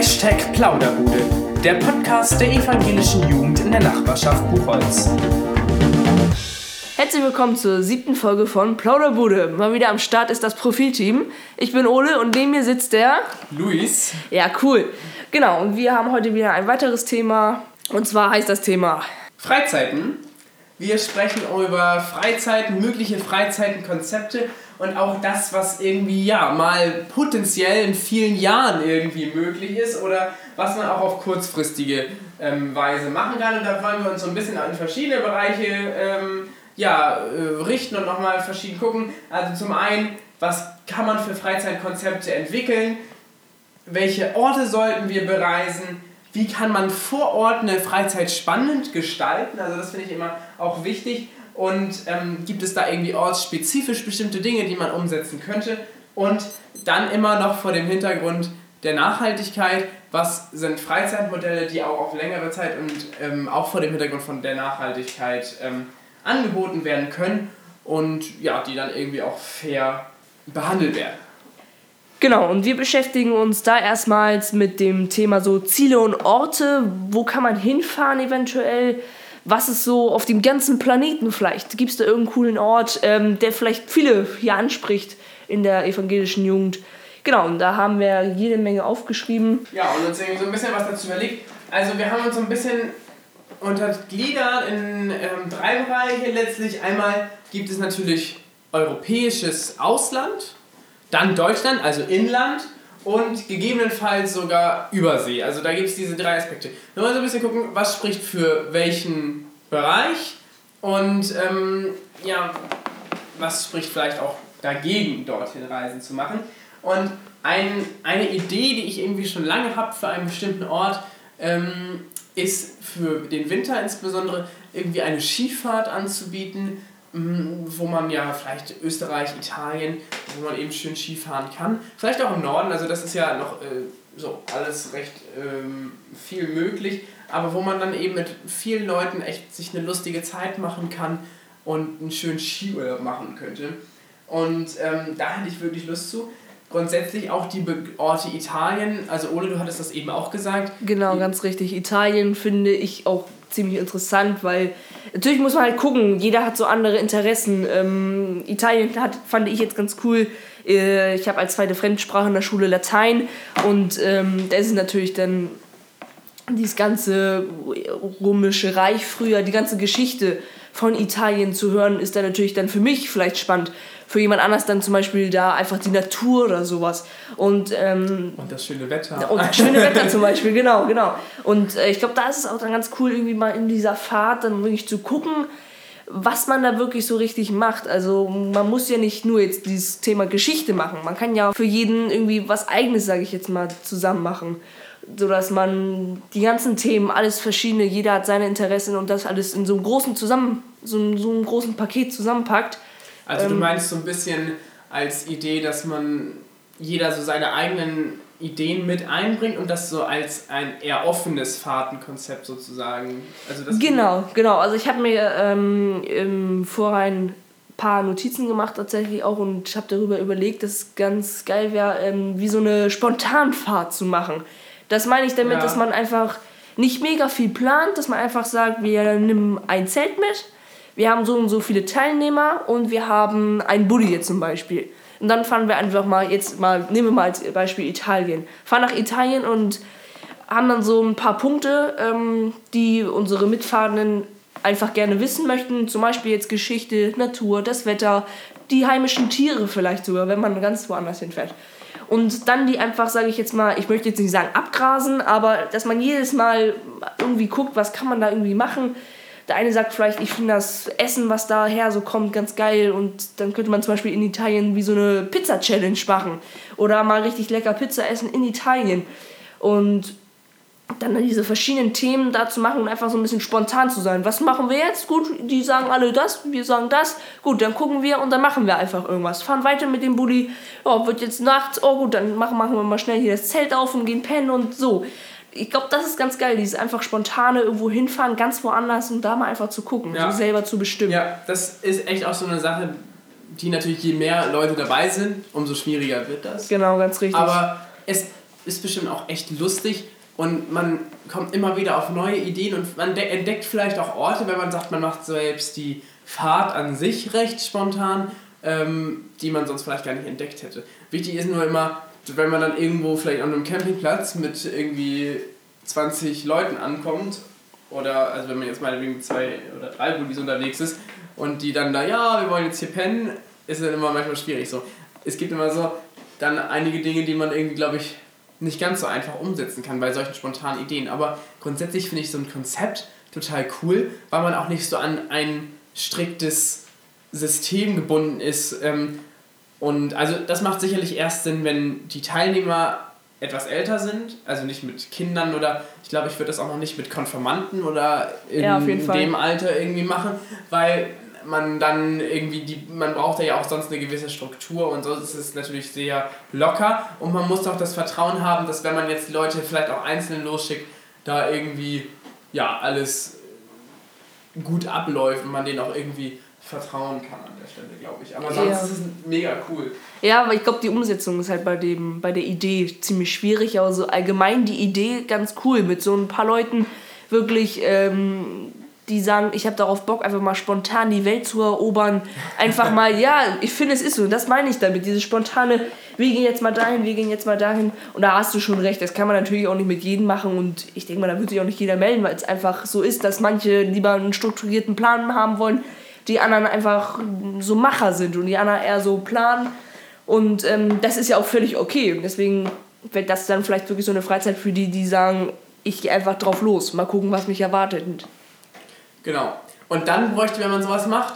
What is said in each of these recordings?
Hashtag Plauderbude, der Podcast der evangelischen Jugend in der Nachbarschaft Buchholz. Herzlich willkommen zur siebten Folge von Plauderbude. Mal wieder am Start ist das Profilteam. Ich bin Ole und neben mir sitzt der Luis. Ja, cool. Genau, und wir haben heute wieder ein weiteres Thema. Und zwar heißt das Thema Freizeiten. Wir sprechen über Freizeiten, mögliche Freizeitenkonzepte und auch das, was irgendwie ja mal potenziell in vielen Jahren irgendwie möglich ist oder was man auch auf kurzfristige ähm, Weise machen kann. Und da wollen wir uns so ein bisschen in verschiedene Bereiche ähm, ja, äh, richten und nochmal verschieden gucken. Also zum einen, was kann man für Freizeitkonzepte entwickeln? Welche Orte sollten wir bereisen? Wie kann man vor Ort eine Freizeit spannend gestalten? Also das finde ich immer auch wichtig. Und ähm, gibt es da irgendwie ortsspezifisch bestimmte Dinge, die man umsetzen könnte? Und dann immer noch vor dem Hintergrund der Nachhaltigkeit, was sind Freizeitmodelle, die auch auf längere Zeit und ähm, auch vor dem Hintergrund von der Nachhaltigkeit ähm, angeboten werden können und ja, die dann irgendwie auch fair behandelt werden. Genau, und wir beschäftigen uns da erstmals mit dem Thema so Ziele und Orte. Wo kann man hinfahren eventuell? Was ist so auf dem ganzen Planeten vielleicht? Gibt es da irgendeinen coolen Ort, ähm, der vielleicht viele hier anspricht in der evangelischen Jugend? Genau, und da haben wir jede Menge aufgeschrieben. Ja, und uns so ein bisschen was dazu überlegt. Also wir haben uns so ein bisschen untergliedert in ähm, drei Bereiche letztlich. Einmal gibt es natürlich europäisches Ausland dann Deutschland, also Inland und gegebenenfalls sogar Übersee. Also da gibt es diese drei Aspekte. Wir wollen so ein bisschen gucken, was spricht für welchen Bereich und ähm, ja, was spricht vielleicht auch dagegen, dorthin Reisen zu machen. Und ein, eine Idee, die ich irgendwie schon lange habe für einen bestimmten Ort, ähm, ist für den Winter insbesondere irgendwie eine Skifahrt anzubieten, wo man ja vielleicht Österreich, Italien, wo man eben schön Skifahren kann. Vielleicht auch im Norden, also das ist ja noch äh, so alles recht ähm, viel möglich, aber wo man dann eben mit vielen Leuten echt sich eine lustige Zeit machen kann und einen schönen Skiurlaub machen könnte. Und ähm, da hätte ich wirklich Lust zu. Grundsätzlich auch die Orte Italien, also Ole, du hattest das eben auch gesagt. Genau, ganz richtig. Italien finde ich auch ziemlich interessant, weil natürlich muss man halt gucken, jeder hat so andere Interessen. Ähm, Italien hat, fand ich jetzt ganz cool. Äh, ich habe als zweite Fremdsprache in der Schule Latein und ähm, da ist natürlich dann dieses ganze römische Reich früher, die ganze Geschichte von Italien zu hören, ist dann natürlich dann für mich vielleicht spannend für jemand anders dann zum Beispiel da einfach die Natur oder sowas. Und, ähm, und das schöne Wetter. Und das schöne Wetter zum Beispiel, genau, genau. Und äh, ich glaube, da ist es auch dann ganz cool, irgendwie mal in dieser Fahrt dann wirklich zu gucken, was man da wirklich so richtig macht. Also man muss ja nicht nur jetzt dieses Thema Geschichte machen. Man kann ja für jeden irgendwie was eigenes, sage ich jetzt mal, zusammen machen. So dass man die ganzen Themen, alles verschiedene, jeder hat seine Interessen und das alles in so einem großen zusammen, so, so einem großen Paket zusammenpackt also ähm, du meinst so ein bisschen als Idee, dass man jeder so seine eigenen Ideen mit einbringt und das so als ein eher offenes Fahrtenkonzept sozusagen. Also das genau, genau. Also ich habe mir ähm, im Vorhinein paar Notizen gemacht tatsächlich auch und habe darüber überlegt, dass es ganz geil wäre, ähm, wie so eine Spontanfahrt zu machen. Das meine ich damit, ja. dass man einfach nicht mega viel plant, dass man einfach sagt, wir nehmen ein Zelt mit wir haben so und so viele Teilnehmer und wir haben einen Buddy jetzt zum Beispiel. Und dann fahren wir einfach mal, jetzt mal, nehmen wir mal als Beispiel Italien. Fahren nach Italien und haben dann so ein paar Punkte, ähm, die unsere Mitfahrenden einfach gerne wissen möchten. Zum Beispiel jetzt Geschichte, Natur, das Wetter, die heimischen Tiere vielleicht sogar, wenn man ganz woanders hinfährt. Und dann die einfach, sage ich jetzt mal, ich möchte jetzt nicht sagen abgrasen, aber dass man jedes Mal irgendwie guckt, was kann man da irgendwie machen der eine sagt vielleicht, ich finde das Essen, was daher so kommt, ganz geil und dann könnte man zum Beispiel in Italien wie so eine Pizza-Challenge machen oder mal richtig lecker Pizza essen in Italien und dann diese verschiedenen Themen da zu machen und einfach so ein bisschen spontan zu sein. Was machen wir jetzt? Gut, die sagen alle das, wir sagen das. Gut, dann gucken wir und dann machen wir einfach irgendwas. Fahren weiter mit dem Bulli. Oh, wird jetzt nachts. Oh gut, dann machen, machen wir mal schnell hier das Zelt auf und gehen pennen und so ich glaube, das ist ganz geil, dieses einfach spontane irgendwo hinfahren, ganz woanders und da mal einfach zu gucken, ja. so selber zu bestimmen. Ja, das ist echt auch so eine Sache, die natürlich, je mehr Leute dabei sind, umso schwieriger wird das. Genau, ganz richtig. Aber es ist bestimmt auch echt lustig und man kommt immer wieder auf neue Ideen und man entdeckt vielleicht auch Orte, wenn man sagt, man macht selbst die Fahrt an sich recht spontan, ähm, die man sonst vielleicht gar nicht entdeckt hätte. Wichtig ist nur immer, wenn man dann irgendwo vielleicht an einem Campingplatz mit irgendwie 20 Leuten ankommt, oder also wenn man jetzt mal wegen zwei oder drei Buddies unterwegs ist und die dann da, ja, wir wollen jetzt hier pennen, ist dann immer manchmal schwierig so. Es gibt immer so dann einige Dinge, die man irgendwie, glaube ich, nicht ganz so einfach umsetzen kann bei solchen spontanen Ideen. Aber grundsätzlich finde ich so ein Konzept total cool, weil man auch nicht so an ein striktes System gebunden ist. Ähm, und also das macht sicherlich erst Sinn, wenn die Teilnehmer etwas älter sind, also nicht mit Kindern oder ich glaube, ich würde das auch noch nicht mit Konformanten oder in, ja, dem Alter irgendwie machen, weil man dann irgendwie die man braucht ja auch sonst eine gewisse Struktur und sonst ist es natürlich sehr locker. Und man muss auch das Vertrauen haben, dass wenn man jetzt Leute vielleicht auch einzeln losschickt, da irgendwie ja alles gut abläuft und man denen auch irgendwie vertrauen kann an der Stelle, glaube ich. Aber sonst ja. ist es mega cool. Ja, aber ich glaube, die Umsetzung ist halt bei, dem, bei der Idee ziemlich schwierig, aber so allgemein die Idee ganz cool, mit so ein paar Leuten wirklich, ähm, die sagen, ich habe darauf Bock, einfach mal spontan die Welt zu erobern. Einfach mal, ja, ich finde, es ist so, das meine ich damit, diese spontane, wir gehen jetzt mal dahin, wir gehen jetzt mal dahin. Und da hast du schon recht, das kann man natürlich auch nicht mit jedem machen und ich denke mal, da wird sich auch nicht jeder melden, weil es einfach so ist, dass manche lieber einen strukturierten Plan haben wollen die anderen einfach so Macher sind und die anderen eher so planen. Und ähm, das ist ja auch völlig okay. Und deswegen wird das dann vielleicht wirklich so eine Freizeit für die, die sagen, ich gehe einfach drauf los, mal gucken, was mich erwartet. Genau. Und dann bräuchte, wenn man sowas macht,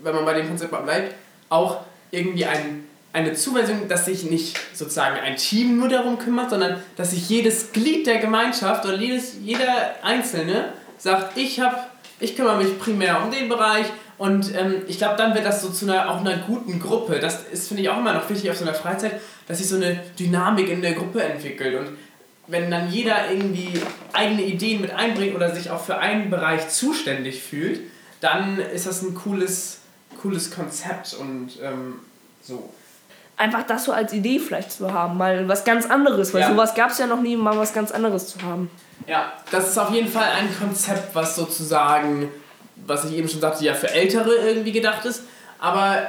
wenn man bei dem Konzept bleibt, auch irgendwie ein, eine Zuweisung, dass sich nicht sozusagen ein Team nur darum kümmert, sondern dass sich jedes Glied der Gemeinschaft oder jedes, jeder Einzelne sagt, ich, hab, ich kümmere mich primär um den Bereich, und ähm, ich glaube, dann wird das so zu einer, auch einer guten Gruppe. Das ist, finde ich, auch immer noch wichtig auf so einer Freizeit, dass sich so eine Dynamik in der Gruppe entwickelt. Und wenn dann jeder irgendwie eigene Ideen mit einbringt oder sich auch für einen Bereich zuständig fühlt, dann ist das ein cooles, cooles Konzept und ähm, so. Einfach das so als Idee vielleicht zu haben, mal was ganz anderes, weil ja. sowas gab es ja noch nie, mal was ganz anderes zu haben. Ja, das ist auf jeden Fall ein Konzept, was sozusagen was ich eben schon sagte, ja für Ältere irgendwie gedacht ist. Aber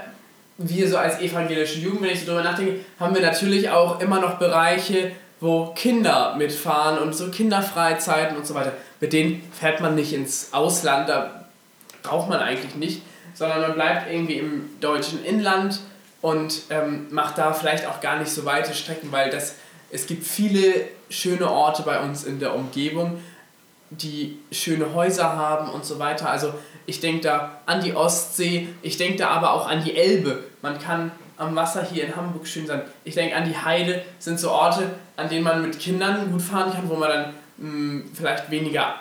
wir so als evangelische Jugend, wenn ich so drüber nachdenke, haben wir natürlich auch immer noch Bereiche, wo Kinder mitfahren und so Kinderfreizeiten und so weiter. Mit denen fährt man nicht ins Ausland, da braucht man eigentlich nicht, sondern man bleibt irgendwie im deutschen Inland und ähm, macht da vielleicht auch gar nicht so weite Strecken, weil das, es gibt viele schöne Orte bei uns in der Umgebung die schöne Häuser haben und so weiter. Also ich denke da an die Ostsee, ich denke da aber auch an die Elbe. Man kann am Wasser hier in Hamburg schön sein. Ich denke an die Heide, sind so Orte, an denen man mit Kindern gut fahren kann, wo man dann mh, hm, vielleicht weniger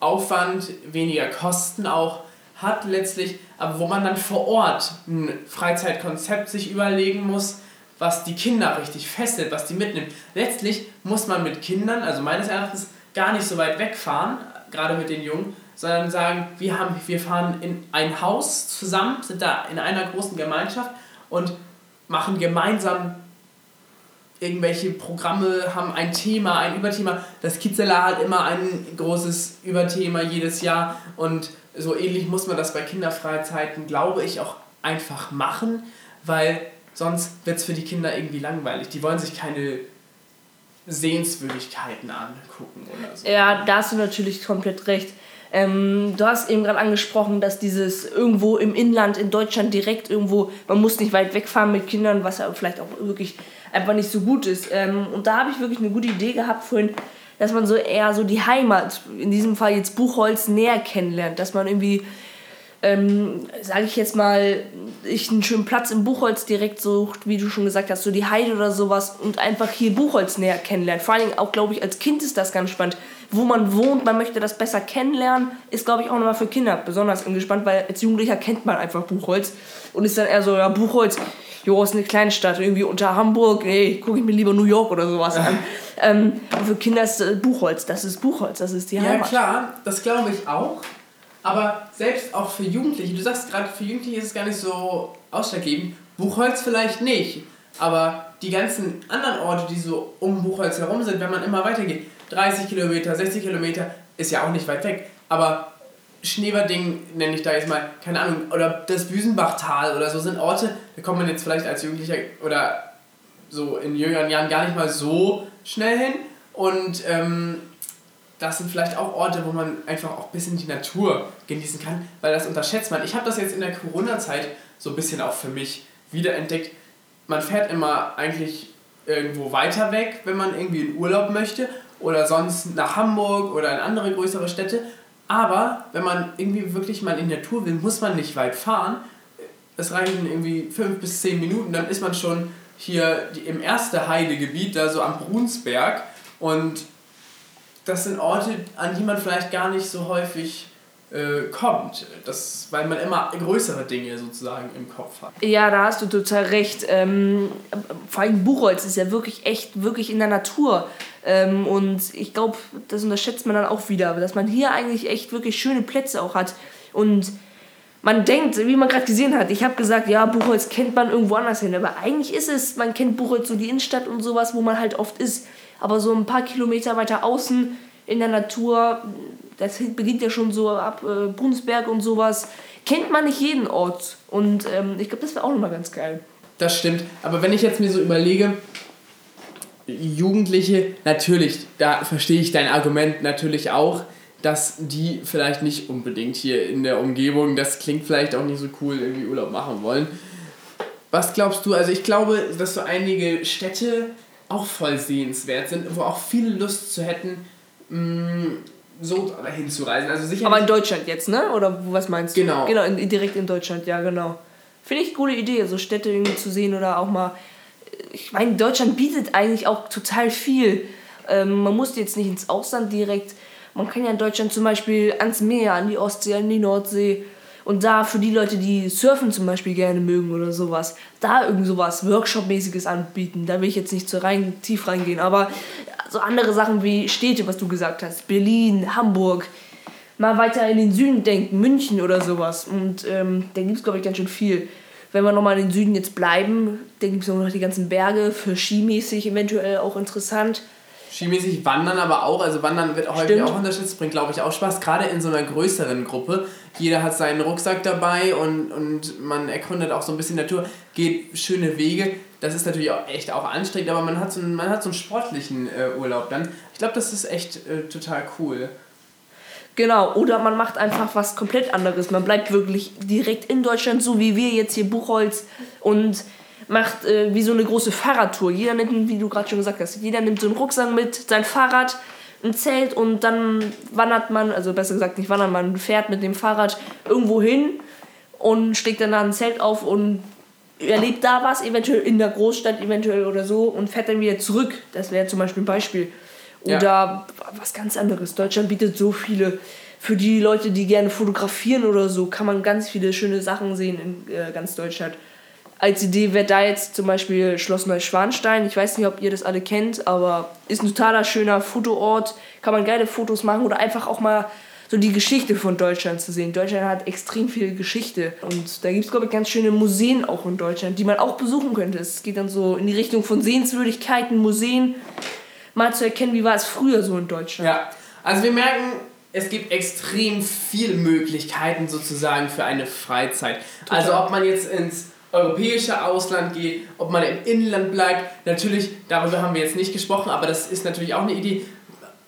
Aufwand, weniger Kosten auch hat letztlich, aber wo man dann vor Ort ein Freizeitkonzept sich überlegen muss, was die Kinder richtig fesselt, was die mitnimmt. Letztlich muss man mit Kindern, also meines Erachtens, gar nicht so weit wegfahren, gerade mit den Jungen, sondern sagen, wir, haben, wir fahren in ein Haus zusammen, sind da in einer großen Gemeinschaft und machen gemeinsam irgendwelche Programme, haben ein Thema, ein Überthema. Das Kizzeler hat immer ein großes Überthema jedes Jahr und so ähnlich muss man das bei Kinderfreizeiten, glaube ich, auch einfach machen, weil sonst wird es für die Kinder irgendwie langweilig. Die wollen sich keine Sehenswürdigkeiten angucken oder so. Ja, da hast du natürlich komplett recht. Ähm, du hast eben gerade angesprochen, dass dieses irgendwo im Inland in Deutschland direkt irgendwo, man muss nicht weit wegfahren mit Kindern, was ja vielleicht auch wirklich einfach nicht so gut ist. Ähm, und da habe ich wirklich eine gute Idee gehabt vorhin, dass man so eher so die Heimat, in diesem Fall jetzt Buchholz, näher kennenlernt. Dass man irgendwie ähm, sage ich jetzt mal, ich einen schönen Platz im Buchholz direkt sucht, wie du schon gesagt hast, so die Heide oder sowas und einfach hier Buchholz näher kennenlernt. Vor allen Dingen auch, glaube ich, als Kind ist das ganz spannend. Wo man wohnt, man möchte das besser kennenlernen, ist, glaube ich, auch nochmal für Kinder besonders gespannt, weil als Jugendlicher kennt man einfach Buchholz und ist dann eher so, ja, Buchholz, jo, ist eine kleine Stadt, irgendwie unter Hamburg, nee, gucke ich mir lieber New York oder sowas an. ähm, für Kinder ist äh, Buchholz, das ist Buchholz, das ist die Heimat. Ja, klar, das glaube ich auch. Aber selbst auch für Jugendliche, du sagst gerade, für Jugendliche ist es gar nicht so ausschlaggebend. Buchholz vielleicht nicht, aber die ganzen anderen Orte, die so um Buchholz herum sind, wenn man immer weitergeht, 30 Kilometer, 60 Kilometer, ist ja auch nicht weit weg. Aber Schneeberding nenne ich da jetzt mal, keine Ahnung, oder das Büsenbachtal oder so sind Orte, da kommt man jetzt vielleicht als Jugendlicher oder so in jüngeren Jahren gar nicht mal so schnell hin. Und ähm, das sind vielleicht auch Orte, wo man einfach auch ein bisschen die Natur genießen kann, weil das unterschätzt man. Ich habe das jetzt in der Corona-Zeit so ein bisschen auch für mich wiederentdeckt. Man fährt immer eigentlich irgendwo weiter weg, wenn man irgendwie in Urlaub möchte oder sonst nach Hamburg oder in andere größere Städte. Aber wenn man irgendwie wirklich mal in Natur will, muss man nicht weit fahren. Es reichen irgendwie fünf bis zehn Minuten, dann ist man schon hier im ersten Heidegebiet, da so am Brunsberg. Und das sind Orte, an die man vielleicht gar nicht so häufig äh, kommt. Das, weil man immer größere Dinge sozusagen im Kopf hat. Ja, da hast du total recht. Ähm, vor allem Buchholz ist ja wirklich echt, wirklich in der Natur. Ähm, und ich glaube, das unterschätzt man dann auch wieder, dass man hier eigentlich echt wirklich schöne Plätze auch hat. Und man denkt, wie man gerade gesehen hat, ich habe gesagt, ja, Buchholz kennt man irgendwo anders hin, aber eigentlich ist es, man kennt Buchholz so die Innenstadt und sowas, wo man halt oft ist, aber so ein paar Kilometer weiter außen in der Natur, das beginnt ja schon so ab äh, Brunsberg und sowas, kennt man nicht jeden Ort und ähm, ich glaube, das wäre auch nochmal ganz geil. Das stimmt, aber wenn ich jetzt mir so überlege, Jugendliche, natürlich, da verstehe ich dein Argument natürlich auch, dass die vielleicht nicht unbedingt hier in der Umgebung, das klingt vielleicht auch nicht so cool, irgendwie Urlaub machen wollen. Was glaubst du? Also ich glaube, dass so einige Städte auch voll sehenswert sind, wo auch viele Lust zu hätten, mh, mm, so hinzureisen. Also sicher Aber in Deutschland jetzt, ne? Oder was meinst du? Genau. Genau, in, direkt in Deutschland, ja, genau. Finde ich eine gute Idee, so Städte irgendwie zu sehen oder auch mal. Ich meine, Deutschland bietet eigentlich auch total viel. Ähm, man muss jetzt nicht ins Ausland direkt man kann ja in Deutschland zum Beispiel ans Meer, an die Ostsee, an die Nordsee und da für die Leute, die Surfen zum Beispiel gerne mögen oder sowas, da irgend sowas Workshop-mäßiges anbieten. Da will ich jetzt nicht so rein, tief reingehen, aber so andere Sachen wie Städte, was du gesagt hast, Berlin, Hamburg, mal weiter in den Süden denken, München oder sowas. Und ähm, da gibt es, glaube ich, ganz schön viel. Wenn wir nochmal in den Süden jetzt bleiben, dann gibt es noch die ganzen Berge, für skimäßig eventuell auch interessant skimäßig wandern aber auch. Also wandern wird häufig auch unterstützt, bringt glaube ich auch Spaß, gerade in so einer größeren Gruppe. Jeder hat seinen Rucksack dabei und, und man erkundet auch so ein bisschen Natur, geht schöne Wege. Das ist natürlich auch echt auch anstrengend, aber man hat so einen, man hat so einen sportlichen äh, Urlaub dann. Ich glaube, das ist echt äh, total cool. Genau, oder man macht einfach was komplett anderes. Man bleibt wirklich direkt in Deutschland, so wie wir jetzt hier Buchholz und macht äh, wie so eine große Fahrradtour. Jeder nimmt, wie du gerade schon gesagt hast, jeder nimmt so einen Rucksack mit, sein Fahrrad, ein Zelt und dann wandert man, also besser gesagt nicht wandert, man fährt mit dem Fahrrad irgendwo hin und schlägt dann da ein Zelt auf und erlebt da was, eventuell in der Großstadt, eventuell oder so und fährt dann wieder zurück. Das wäre zum Beispiel ein Beispiel. Oder ja. was ganz anderes. Deutschland bietet so viele. Für die Leute, die gerne fotografieren oder so, kann man ganz viele schöne Sachen sehen in äh, ganz Deutschland als Idee wäre da jetzt zum Beispiel Schloss Neuschwanstein. Ich weiß nicht, ob ihr das alle kennt, aber ist ein totaler schöner Fotoort. Kann man geile Fotos machen oder einfach auch mal so die Geschichte von Deutschland zu sehen. Deutschland hat extrem viel Geschichte und da gibt es, glaube ich, ganz schöne Museen auch in Deutschland, die man auch besuchen könnte. Es geht dann so in die Richtung von Sehenswürdigkeiten, Museen, mal zu erkennen, wie war es früher so in Deutschland. Ja, also wir merken, es gibt extrem viele Möglichkeiten sozusagen für eine Freizeit. Total. Also ob man jetzt ins europäische Ausland geht, ob man im Inland bleibt. Natürlich, darüber haben wir jetzt nicht gesprochen, aber das ist natürlich auch eine Idee.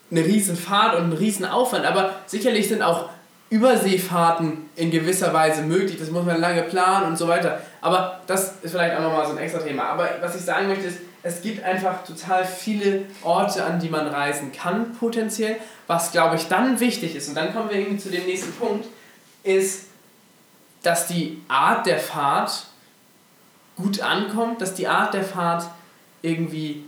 Eine Riesenfahrt und ein Riesenaufwand, aber sicherlich sind auch Überseefahrten in gewisser Weise möglich. Das muss man lange planen und so weiter. Aber das ist vielleicht auch nochmal so ein extra Thema. Aber was ich sagen möchte ist, es gibt einfach total viele Orte, an die man reisen kann, potenziell. Was, glaube ich, dann wichtig ist, und dann kommen wir irgendwie zu dem nächsten Punkt, ist, dass die Art der Fahrt gut ankommt, dass die Art der Fahrt irgendwie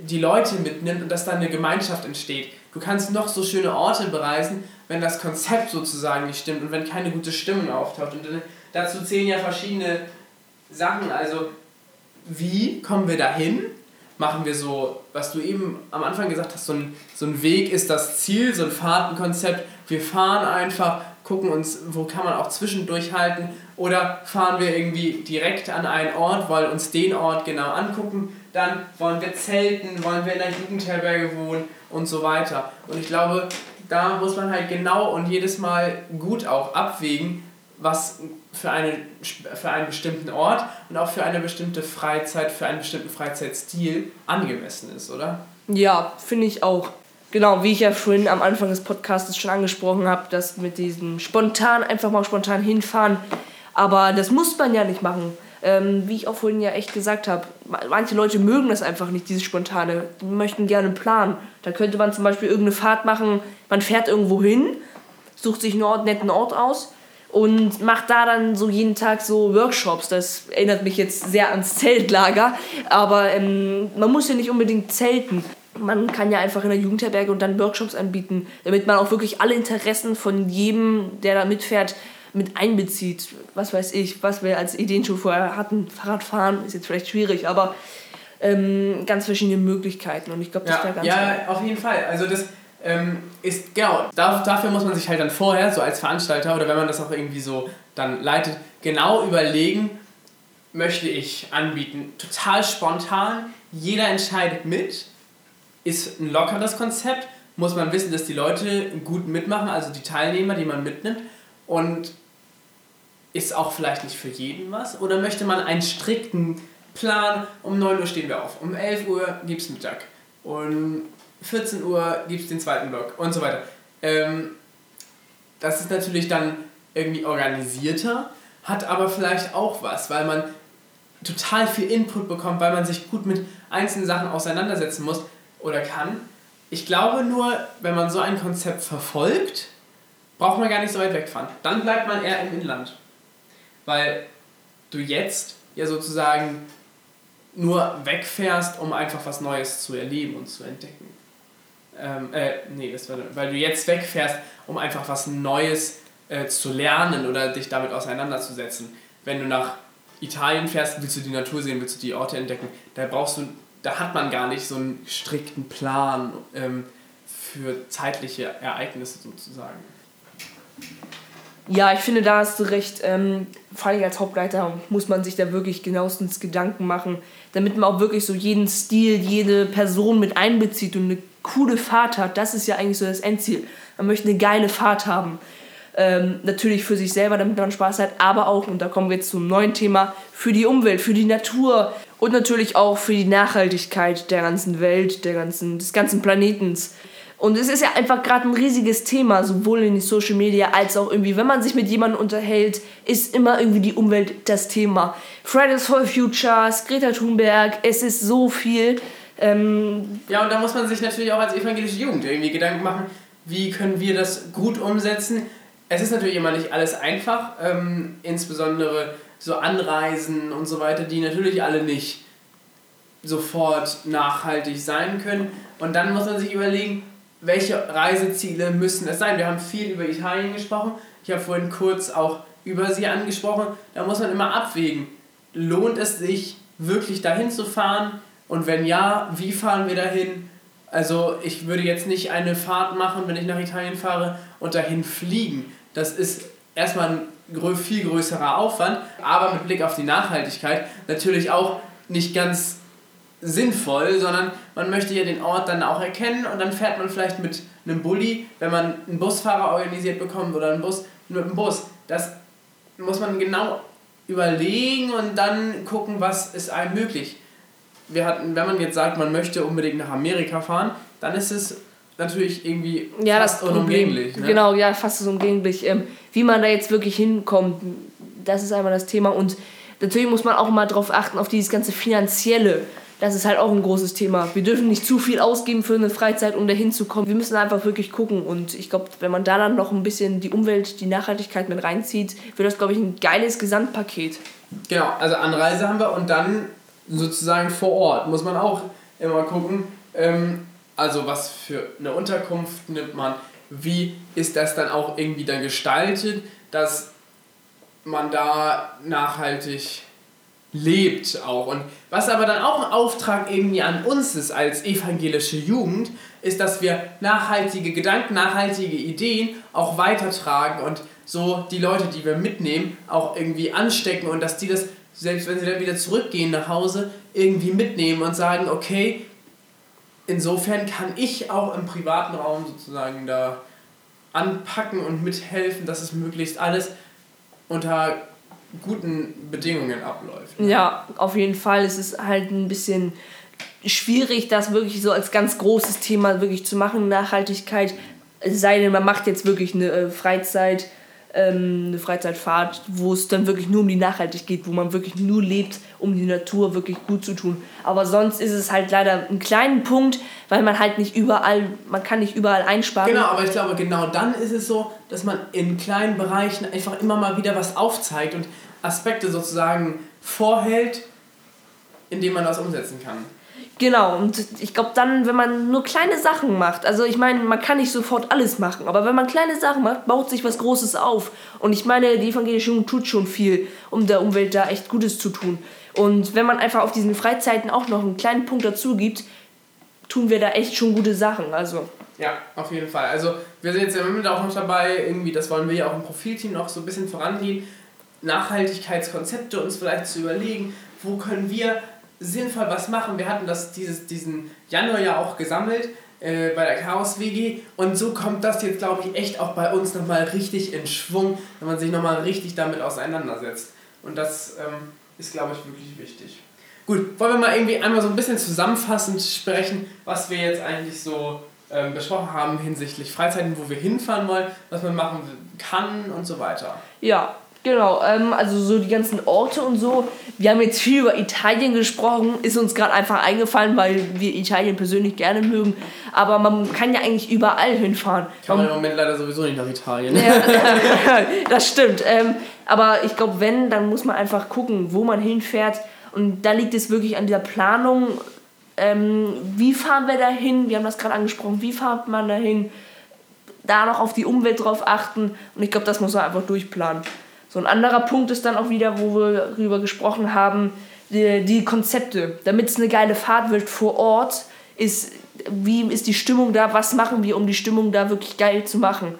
die Leute mitnimmt und dass da eine Gemeinschaft entsteht. Du kannst noch so schöne Orte bereisen, wenn das Konzept sozusagen nicht stimmt und wenn keine gute Stimmung auftaucht. Und dazu zählen ja verschiedene Sachen. Also, wie kommen wir dahin? Machen wir so, was du eben am Anfang gesagt hast, so ein, so ein Weg ist das Ziel, so ein Fahrtenkonzept. Wir fahren einfach, gucken uns, wo kann man auch zwischendurch halten oder fahren wir irgendwie direkt an einen Ort, wollen uns den Ort genau angucken. dann wollen wir zelten, wollen wir in einer Jugendherberge wohnen und so weiter. Und ich glaube, da muss man halt genau und jedes Mal gut auch abwägen, was für, eine, für einen bestimmten Ort und auch für eine bestimmte Freizeit, für einen bestimmten Freizeitstil angemessen ist, oder? Ja, finde ich auch. Genau, wie ich ja vorhin am Anfang des Podcasts schon angesprochen habe, dass mit diesem spontan, einfach mal spontan hinfahren, aber das muss man ja nicht machen. Ähm, wie ich auch vorhin ja echt gesagt habe, manche Leute mögen das einfach nicht, dieses Spontane. Die möchten gerne planen. Da könnte man zum Beispiel irgendeine Fahrt machen, man fährt irgendwo hin, sucht sich einen Ort, netten Ort aus und macht da dann so jeden Tag so Workshops. Das erinnert mich jetzt sehr ans Zeltlager, aber ähm, man muss ja nicht unbedingt zelten. Man kann ja einfach in der Jugendherberge und dann Workshops anbieten, damit man auch wirklich alle Interessen von jedem, der da mitfährt, mit einbezieht. Was weiß ich, was wir als Ideen schon vorher hatten. Fahrradfahren ist jetzt vielleicht schwierig, aber ähm, ganz verschiedene Möglichkeiten und ich glaube, das ja, wäre ganz Ja, auf jeden Fall. Also das ähm, ist, genau, dafür muss man sich halt dann vorher, so als Veranstalter oder wenn man das auch irgendwie so dann leitet, genau überlegen, möchte ich anbieten, total spontan, jeder entscheidet mit, ist ein lockeres Konzept, muss man wissen, dass die Leute gut mitmachen, also die Teilnehmer, die man mitnimmt. Und ist auch vielleicht nicht für jeden was? Oder möchte man einen strikten Plan, um 9 Uhr stehen wir auf, um 11 Uhr gibt es Mittag, um 14 Uhr gibt es den zweiten Block und so weiter. Ähm, das ist natürlich dann irgendwie organisierter, hat aber vielleicht auch was, weil man total viel Input bekommt, weil man sich gut mit einzelnen Sachen auseinandersetzen muss oder kann. Ich glaube nur, wenn man so ein Konzept verfolgt, braucht man gar nicht so weit wegfahren. Dann bleibt man eher im Inland. Weil du jetzt ja sozusagen nur wegfährst, um einfach was Neues zu erleben und zu entdecken. Ähm, äh, nee, das war, weil du jetzt wegfährst, um einfach was Neues äh, zu lernen oder dich damit auseinanderzusetzen. Wenn du nach Italien fährst, willst du die Natur sehen, willst du die Orte entdecken, da brauchst du, da hat man gar nicht so einen strikten Plan ähm, für zeitliche Ereignisse sozusagen. Ja, ich finde, da hast du recht. Ähm, vor allem als Hauptleiter muss man sich da wirklich genauestens Gedanken machen, damit man auch wirklich so jeden Stil, jede Person mit einbezieht und eine coole Fahrt hat. Das ist ja eigentlich so das Endziel. Man möchte eine geile Fahrt haben. Ähm, natürlich für sich selber, damit man Spaß hat, aber auch, und da kommen wir jetzt zum neuen Thema, für die Umwelt, für die Natur und natürlich auch für die Nachhaltigkeit der ganzen Welt, der ganzen, des ganzen Planetens. Und es ist ja einfach gerade ein riesiges Thema, sowohl in den Social Media als auch irgendwie, wenn man sich mit jemandem unterhält, ist immer irgendwie die Umwelt das Thema. Fridays for Futures, Greta Thunberg, es ist so viel. Ähm ja, und da muss man sich natürlich auch als evangelische Jugend irgendwie Gedanken machen, wie können wir das gut umsetzen. Es ist natürlich immer nicht alles einfach, ähm, insbesondere so Anreisen und so weiter, die natürlich alle nicht sofort nachhaltig sein können. Und dann muss man sich überlegen, welche Reiseziele müssen es sein? Wir haben viel über Italien gesprochen. Ich habe vorhin kurz auch über sie angesprochen. Da muss man immer abwägen. Lohnt es sich wirklich dahin zu fahren? Und wenn ja, wie fahren wir dahin? Also ich würde jetzt nicht eine Fahrt machen, wenn ich nach Italien fahre und dahin fliegen. Das ist erstmal ein viel größerer Aufwand, aber mit Blick auf die Nachhaltigkeit natürlich auch nicht ganz sinnvoll, sondern man möchte ja den Ort dann auch erkennen und dann fährt man vielleicht mit einem Bulli, wenn man einen Busfahrer organisiert bekommt oder einen Bus mit einem Bus. Das muss man genau überlegen und dann gucken, was ist einem möglich. Wir hatten, wenn man jetzt sagt, man möchte unbedingt nach Amerika fahren, dann ist es natürlich irgendwie ja, fast das unumgänglich. Ne? Genau, ja, fast unumgänglich. Ähm, wie man da jetzt wirklich hinkommt, das ist einmal das Thema. Und natürlich muss man auch mal darauf achten, auf dieses ganze Finanzielle das ist halt auch ein großes Thema. Wir dürfen nicht zu viel ausgeben für eine Freizeit, um dahin zu kommen. Wir müssen einfach wirklich gucken. Und ich glaube, wenn man da dann noch ein bisschen die Umwelt, die Nachhaltigkeit mit reinzieht, wird das, glaube ich, ein geiles Gesamtpaket. Genau, also Anreise haben wir und dann sozusagen vor Ort muss man auch immer gucken, ähm, also was für eine Unterkunft nimmt man, wie ist das dann auch irgendwie dann gestaltet, dass man da nachhaltig lebt auch. Und was aber dann auch ein Auftrag irgendwie an uns ist als evangelische Jugend, ist, dass wir nachhaltige Gedanken, nachhaltige Ideen auch weitertragen und so die Leute, die wir mitnehmen, auch irgendwie anstecken und dass die das, selbst wenn sie dann wieder zurückgehen nach Hause, irgendwie mitnehmen und sagen, okay, insofern kann ich auch im privaten Raum sozusagen da anpacken und mithelfen, dass es möglichst alles unter guten Bedingungen abläuft. Ja, auf jeden Fall. Es ist halt ein bisschen schwierig, das wirklich so als ganz großes Thema wirklich zu machen, Nachhaltigkeit. Es sei denn, man macht jetzt wirklich eine äh, Freizeit, ähm, eine Freizeitfahrt, wo es dann wirklich nur um die Nachhaltigkeit geht, wo man wirklich nur lebt, um die Natur wirklich gut zu tun. Aber sonst ist es halt leider ein kleiner Punkt, weil man halt nicht überall, man kann nicht überall einsparen. Genau, aber ich glaube, genau dann ist es so, dass man in kleinen Bereichen einfach immer mal wieder was aufzeigt und Aspekte sozusagen vorhält, indem man das umsetzen kann. Genau, und ich glaube dann, wenn man nur kleine Sachen macht, also ich meine, man kann nicht sofort alles machen, aber wenn man kleine Sachen macht, baut sich was Großes auf. Und ich meine, die evangelische Jugend tut schon viel, um der Umwelt da echt Gutes zu tun. Und wenn man einfach auf diesen Freizeiten auch noch einen kleinen Punkt dazu gibt, tun wir da echt schon gute Sachen. Also. Ja, auf jeden Fall. Also wir sind jetzt im Moment auch noch dabei, irgendwie, das wollen wir ja auch im Profilteam noch so ein bisschen vorangehen, Nachhaltigkeitskonzepte uns vielleicht zu überlegen, wo können wir sinnvoll was machen. Wir hatten das dieses, diesen Januar ja auch gesammelt äh, bei der Chaos WG und so kommt das jetzt, glaube ich, echt auch bei uns nochmal richtig in Schwung, wenn man sich nochmal richtig damit auseinandersetzt. Und das ähm, ist, glaube ich, wirklich wichtig. Gut, wollen wir mal irgendwie einmal so ein bisschen zusammenfassend sprechen, was wir jetzt eigentlich so ähm, besprochen haben hinsichtlich Freizeiten, wo wir hinfahren wollen, was man machen kann und so weiter. Ja, Genau, ähm, also so die ganzen Orte und so. Wir haben jetzt viel über Italien gesprochen, ist uns gerade einfach eingefallen, weil wir Italien persönlich gerne mögen. Aber man kann ja eigentlich überall hinfahren. Kann man im Moment leider sowieso nicht nach Italien. Ja, das stimmt. Ähm, aber ich glaube, wenn, dann muss man einfach gucken, wo man hinfährt. Und da liegt es wirklich an dieser Planung. Ähm, wie fahren wir dahin? Wir haben das gerade angesprochen. Wie fahrt man dahin? Da noch auf die Umwelt drauf achten. Und ich glaube, das muss man einfach durchplanen. So ein anderer Punkt ist dann auch wieder, wo wir darüber gesprochen haben, die, die Konzepte. Damit es eine geile Fahrt wird vor Ort, ist, wie ist die Stimmung da, was machen wir, um die Stimmung da wirklich geil zu machen.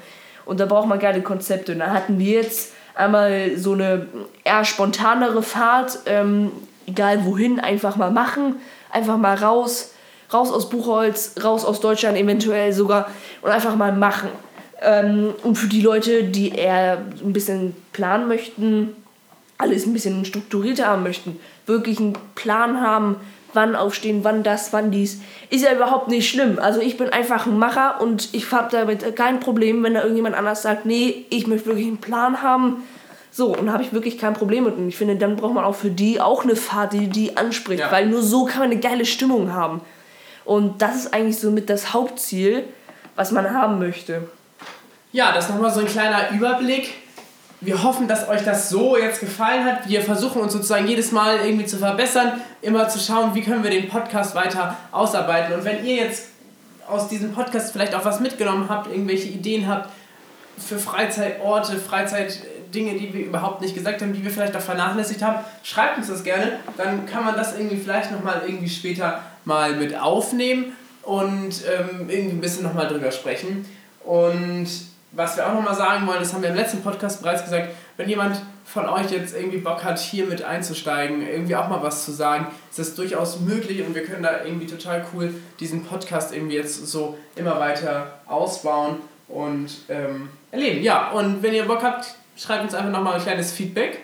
Und da braucht man geile Konzepte. Und da hatten wir jetzt einmal so eine eher spontanere Fahrt, ähm, egal wohin, einfach mal machen, einfach mal raus, raus aus Buchholz, raus aus Deutschland eventuell sogar und einfach mal machen. Ähm, und für die Leute, die eher ein bisschen planen möchten, alles ein bisschen strukturierter haben möchten, wirklich einen Plan haben, wann aufstehen, wann das, wann dies, ist ja überhaupt nicht schlimm. Also ich bin einfach ein Macher und ich habe damit kein Problem, wenn da irgendjemand anders sagt, nee, ich möchte wirklich einen Plan haben. So, und da habe ich wirklich kein Problem mit. Und ich finde, dann braucht man auch für die auch eine Fahrt, die die anspricht, ja. weil nur so kann man eine geile Stimmung haben. Und das ist eigentlich so mit das Hauptziel, was man haben möchte. Ja, das ist nochmal so ein kleiner Überblick. Wir hoffen, dass euch das so jetzt gefallen hat. Wir versuchen uns sozusagen jedes Mal irgendwie zu verbessern, immer zu schauen, wie können wir den Podcast weiter ausarbeiten. Und wenn ihr jetzt aus diesem Podcast vielleicht auch was mitgenommen habt, irgendwelche Ideen habt für Freizeitorte, Freizeitdinge, die wir überhaupt nicht gesagt haben, die wir vielleicht auch vernachlässigt haben, schreibt uns das gerne. Dann kann man das irgendwie vielleicht nochmal irgendwie später mal mit aufnehmen und ähm, irgendwie ein bisschen nochmal drüber sprechen. Und was wir auch nochmal sagen wollen, das haben wir im letzten Podcast bereits gesagt, wenn jemand von euch jetzt irgendwie Bock hat, hier mit einzusteigen, irgendwie auch mal was zu sagen, ist das durchaus möglich und wir können da irgendwie total cool diesen Podcast irgendwie jetzt so immer weiter ausbauen und ähm, erleben. Ja, und wenn ihr Bock habt, schreibt uns einfach nochmal ein kleines Feedback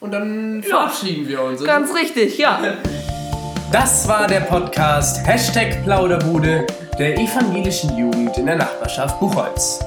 und dann ja, verabschieden wir uns. Ganz richtig, ja. Das war der Podcast Hashtag Plauderbude der evangelischen Jugend in der Nachbarschaft Buchholz.